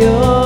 your